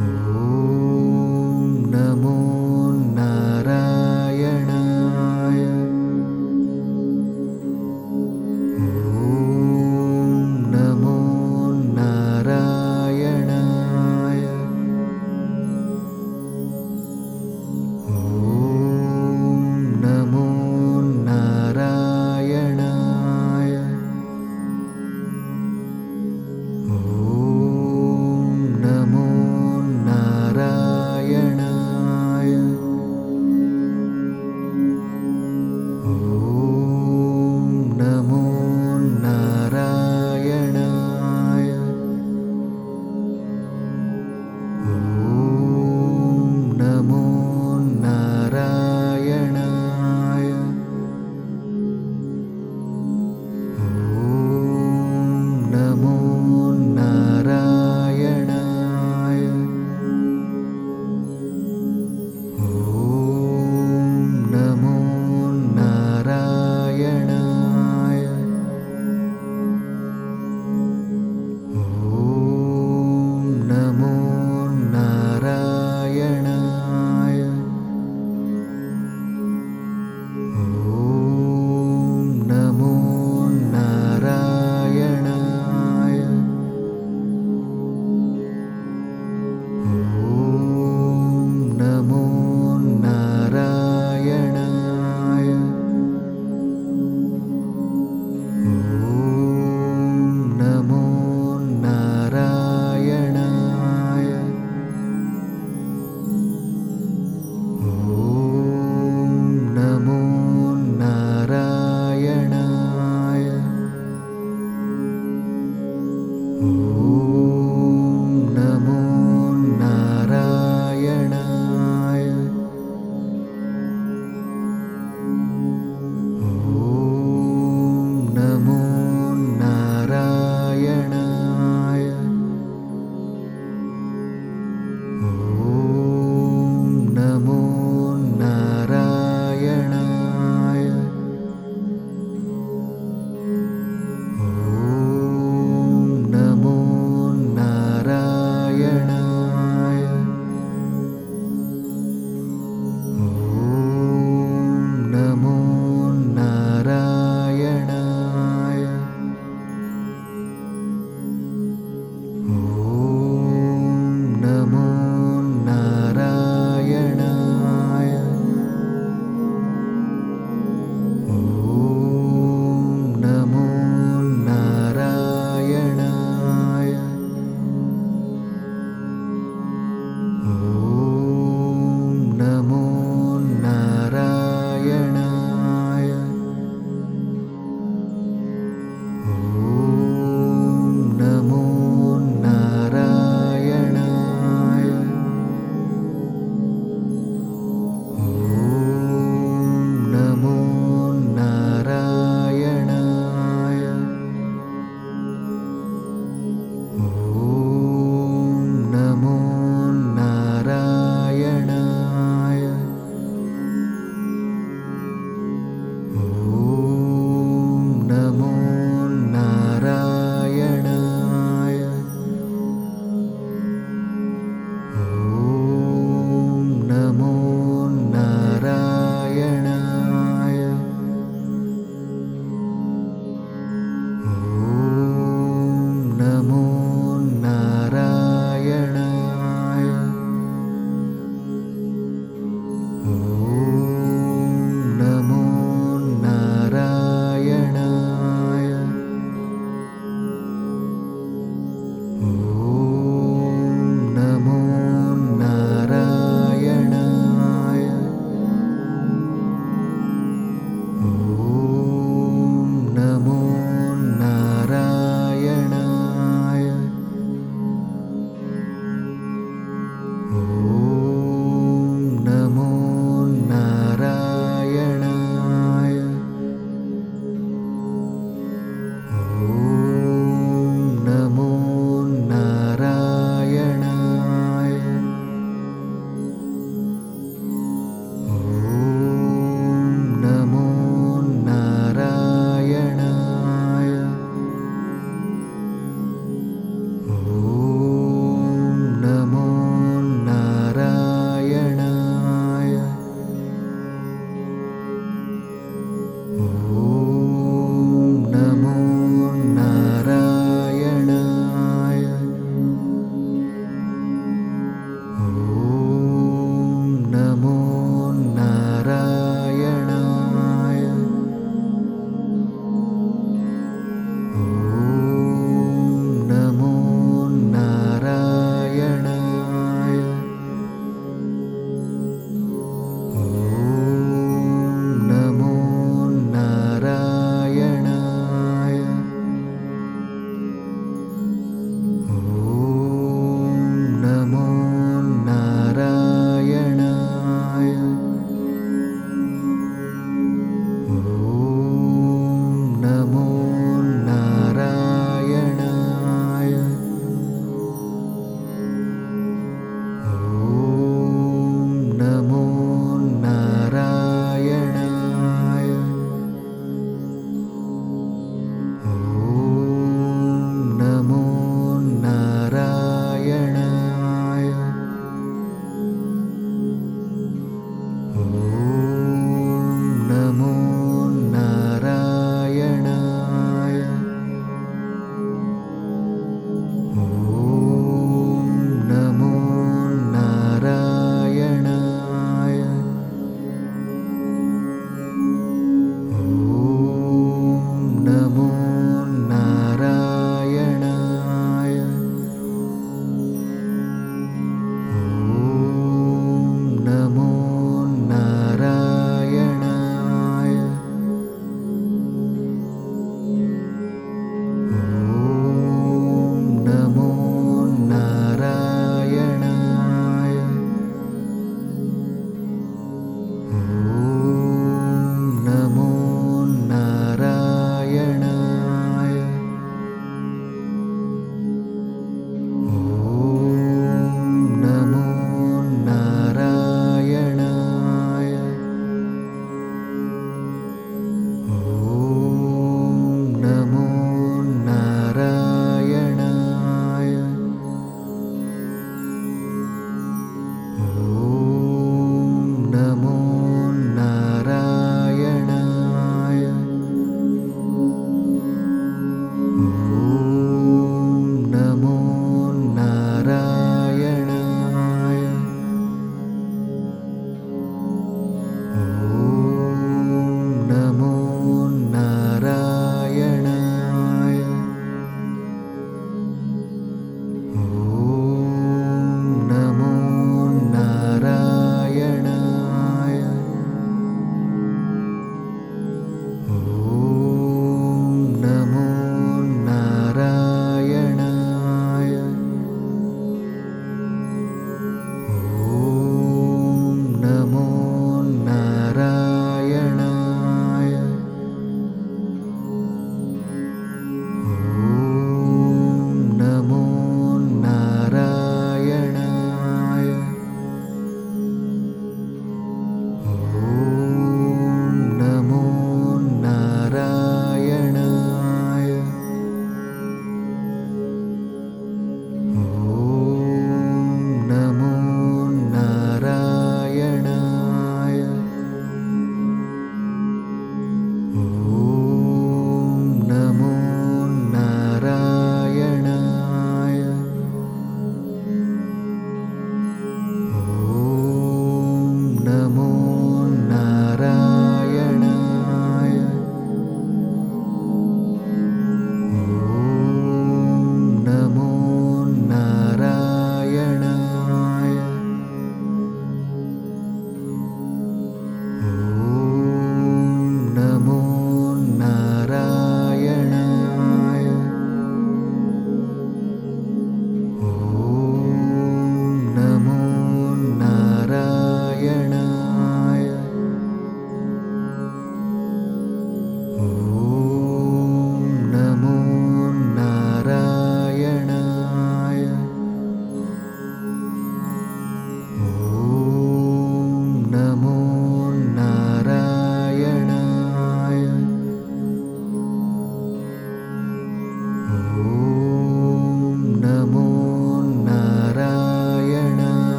Oh.